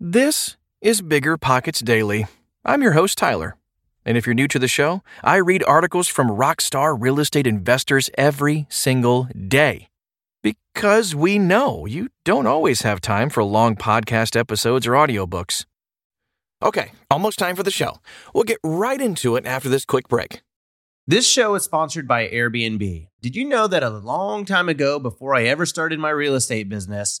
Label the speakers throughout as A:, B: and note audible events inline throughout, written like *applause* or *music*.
A: This is Bigger Pockets Daily. I'm your host, Tyler. And if you're new to the show, I read articles from rockstar real estate investors every single day. Because we know you don't always have time for long podcast episodes or audiobooks. Okay, almost time for the show. We'll get right into it after this quick break.
B: This show is sponsored by Airbnb. Did you know that a long time ago, before I ever started my real estate business,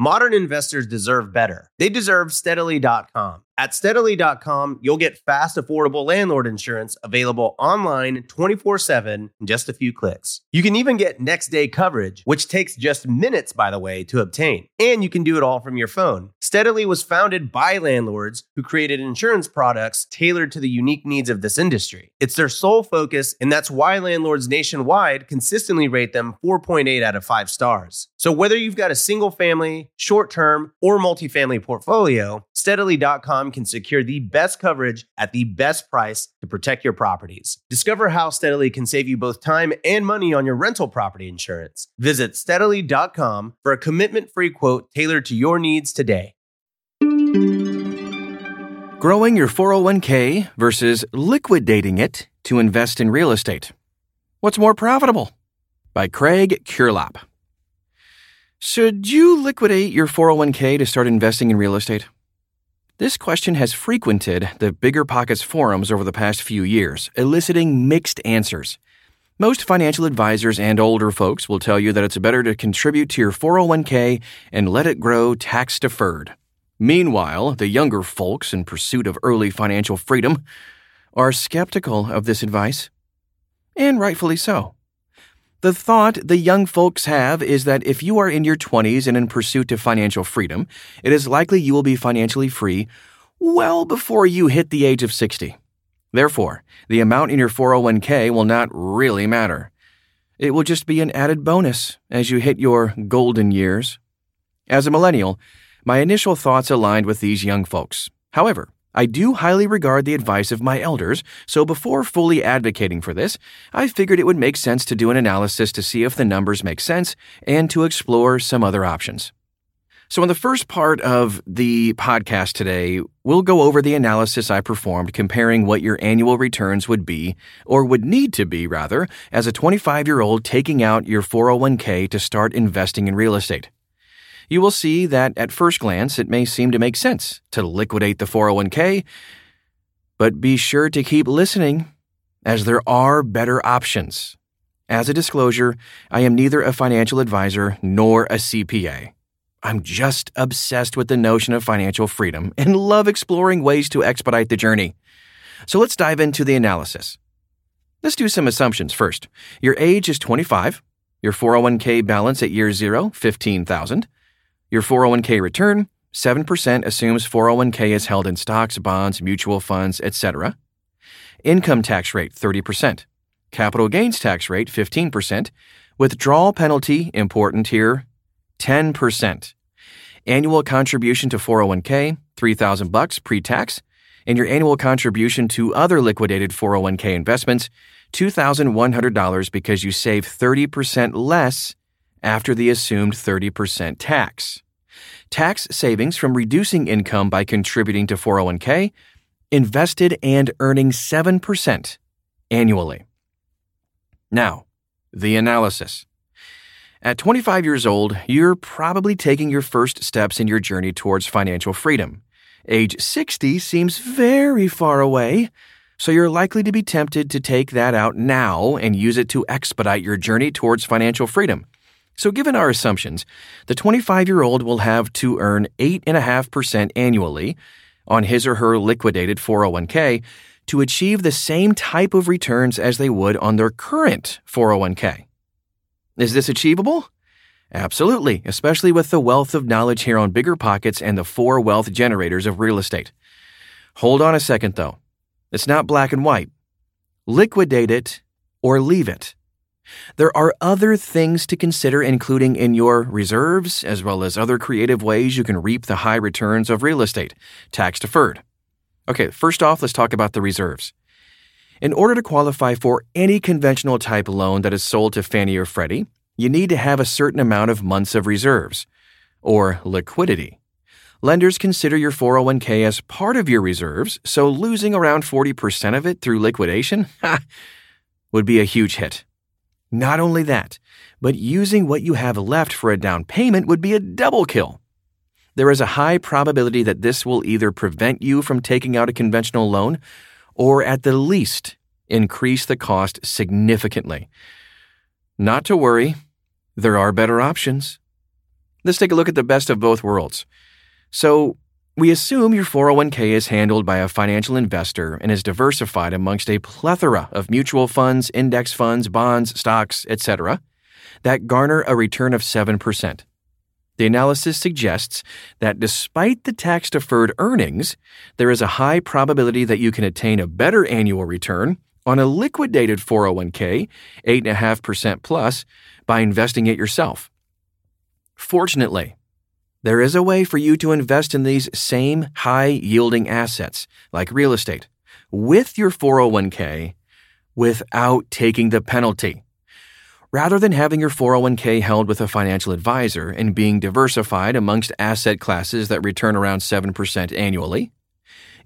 B: Modern investors deserve better. They deserve steadily.com. At steadily.com, you'll get fast, affordable landlord insurance available online 24 7 in just a few clicks. You can even get next day coverage, which takes just minutes, by the way, to obtain. And you can do it all from your phone. Steadily was founded by landlords who created insurance products tailored to the unique needs of this industry. It's their sole focus, and that's why landlords nationwide consistently rate them 4.8 out of 5 stars. So whether you've got a single family, short term, or multifamily portfolio, steadily.com can secure the best coverage at the best price to protect your properties. Discover how Steadily can save you both time and money on your rental property insurance. Visit steadily.com for a commitment free quote tailored to your needs today.
A: Growing your 401k versus liquidating it to invest in real estate. What's more profitable? By Craig Curelop. Should you liquidate your 401k to start investing in real estate? This question has frequented the Bigger Pockets forums over the past few years, eliciting mixed answers. Most financial advisors and older folks will tell you that it's better to contribute to your 401k and let it grow tax deferred. Meanwhile, the younger folks in pursuit of early financial freedom are skeptical of this advice, and rightfully so. The thought the young folks have is that if you are in your 20s and in pursuit of financial freedom, it is likely you will be financially free well before you hit the age of 60. Therefore, the amount in your 401k will not really matter. It will just be an added bonus as you hit your golden years. As a millennial, my initial thoughts aligned with these young folks. However, I do highly regard the advice of my elders, so before fully advocating for this, I figured it would make sense to do an analysis to see if the numbers make sense and to explore some other options. So, in the first part of the podcast today, we'll go over the analysis I performed comparing what your annual returns would be, or would need to be rather, as a 25 year old taking out your 401k to start investing in real estate you will see that at first glance it may seem to make sense to liquidate the 401k, but be sure to keep listening as there are better options. As a disclosure, I am neither a financial advisor nor a CPA. I'm just obsessed with the notion of financial freedom and love exploring ways to expedite the journey. So let's dive into the analysis. Let's do some assumptions first. Your age is 25. Your 401k balance at year zero, 15,000. Your 401k return, 7% assumes 401k is held in stocks, bonds, mutual funds, etc. Income tax rate 30%. Capital gains tax rate 15%. Withdrawal penalty, important here, 10%. Annual contribution to 401k, 3000 bucks pre-tax, and your annual contribution to other liquidated 401k investments, $2,100 because you save 30% less after the assumed 30% tax. Tax savings from reducing income by contributing to 401k invested and earning 7% annually. Now, the analysis. At 25 years old, you're probably taking your first steps in your journey towards financial freedom. Age 60 seems very far away, so you're likely to be tempted to take that out now and use it to expedite your journey towards financial freedom. So, given our assumptions, the 25 year old will have to earn 8.5% annually on his or her liquidated 401k to achieve the same type of returns as they would on their current 401k. Is this achievable? Absolutely, especially with the wealth of knowledge here on Bigger Pockets and the four wealth generators of real estate. Hold on a second, though. It's not black and white. Liquidate it or leave it. There are other things to consider, including in your reserves, as well as other creative ways you can reap the high returns of real estate, tax deferred. Okay, first off, let's talk about the reserves. In order to qualify for any conventional type loan that is sold to Fannie or Freddie, you need to have a certain amount of months of reserves, or liquidity. Lenders consider your 401k as part of your reserves, so losing around 40% of it through liquidation *laughs* would be a huge hit. Not only that, but using what you have left for a down payment would be a double kill. There is a high probability that this will either prevent you from taking out a conventional loan or at the least increase the cost significantly. Not to worry, there are better options. Let's take a look at the best of both worlds. So, we assume your 401k is handled by a financial investor and is diversified amongst a plethora of mutual funds, index funds, bonds, stocks, etc., that garner a return of 7%. The analysis suggests that despite the tax deferred earnings, there is a high probability that you can attain a better annual return on a liquidated 401k, 8.5% plus, by investing it yourself. Fortunately, there is a way for you to invest in these same high yielding assets, like real estate, with your 401k without taking the penalty. Rather than having your 401k held with a financial advisor and being diversified amongst asset classes that return around 7% annually,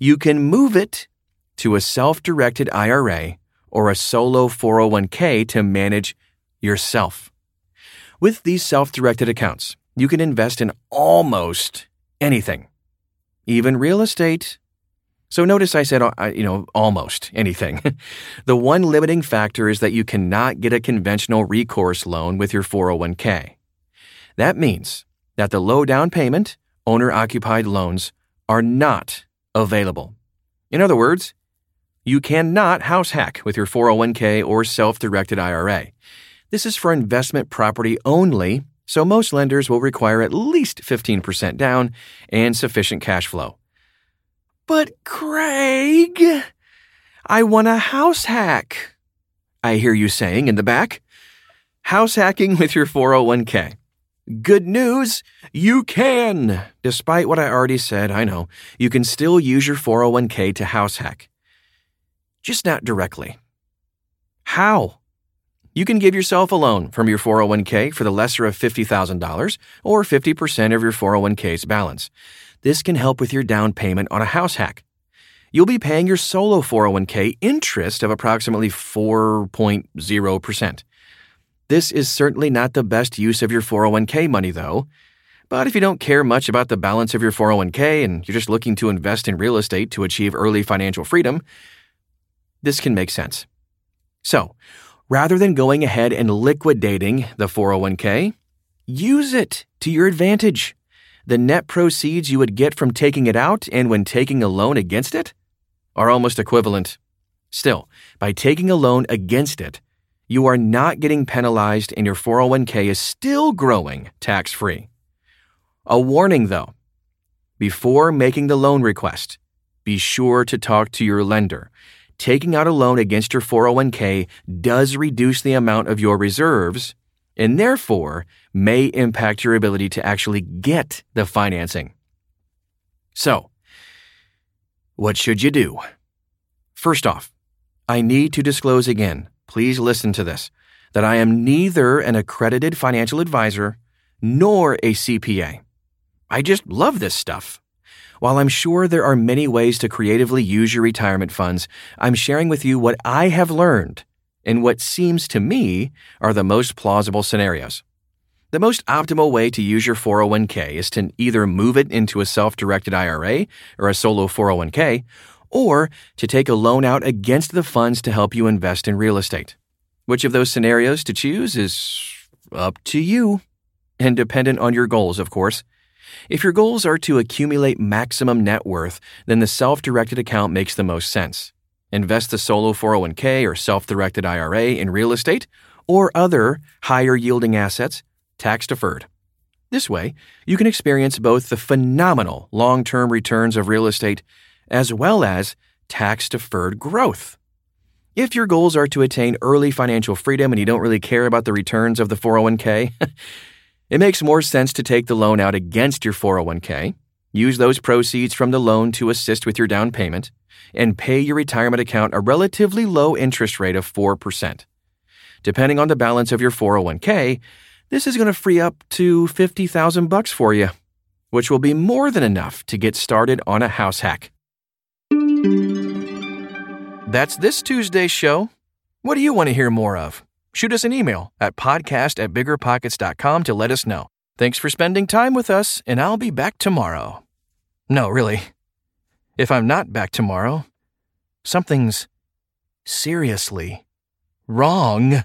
A: you can move it to a self directed IRA or a solo 401k to manage yourself. With these self directed accounts, you can invest in almost anything, even real estate. So notice I said, uh, you know, almost anything. *laughs* the one limiting factor is that you cannot get a conventional recourse loan with your 401k. That means that the low down payment, owner occupied loans are not available. In other words, you cannot house hack with your 401k or self directed IRA. This is for investment property only so most lenders will require at least 15% down and sufficient cash flow. But Craig, I want a house hack. I hear you saying in the back. House hacking with your 401k. Good news, you can. Despite what I already said, I know, you can still use your 401k to house hack. Just not directly. How? You can give yourself a loan from your 401k for the lesser of $50,000 or 50% of your 401k's balance. This can help with your down payment on a house hack. You'll be paying your solo 401k interest of approximately 4.0%. This is certainly not the best use of your 401k money, though. But if you don't care much about the balance of your 401k and you're just looking to invest in real estate to achieve early financial freedom, this can make sense. So, rather than going ahead and liquidating the 401k, use it to your advantage. The net proceeds you would get from taking it out and when taking a loan against it are almost equivalent. Still, by taking a loan against it, you are not getting penalized and your 401k is still growing tax free. A warning though before making the loan request, be sure to talk to your lender taking out a loan against your 401k does reduce the amount of your reserves and therefore may impact your ability to actually get the financing. So, what should you do? First off, I need to disclose again, please listen to this, that I am neither an accredited financial advisor nor a CPA. I just love this stuff. While I'm sure there are many ways to creatively use your retirement funds, I'm sharing with you what I have learned and what seems to me are the most plausible scenarios. The most optimal way to use your 401k is to either move it into a self directed IRA or a solo 401k, or to take a loan out against the funds to help you invest in real estate. Which of those scenarios to choose is up to you, and dependent on your goals, of course. If your goals are to accumulate maximum net worth, then the self directed account makes the most sense. Invest the solo 401k or self directed IRA in real estate or other higher yielding assets, tax deferred. This way, you can experience both the phenomenal long term returns of real estate as well as tax deferred growth. If your goals are to attain early financial freedom and you don't really care about the returns of the 401k, *laughs* it makes more sense to take the loan out against your 401k, use those proceeds from the loan to assist with your down payment, and pay your retirement account a relatively low interest rate of 4%. Depending on the balance of your 401k, this is going to free up to 50,000 bucks for you, which will be more than enough to get started on a house hack. That's this Tuesday's show. What do you want to hear more of? Shoot us an email at podcast at biggerpockets.com to let us know. Thanks for spending time with us, and I'll be back tomorrow. No, really. If I'm not back tomorrow, something's seriously wrong.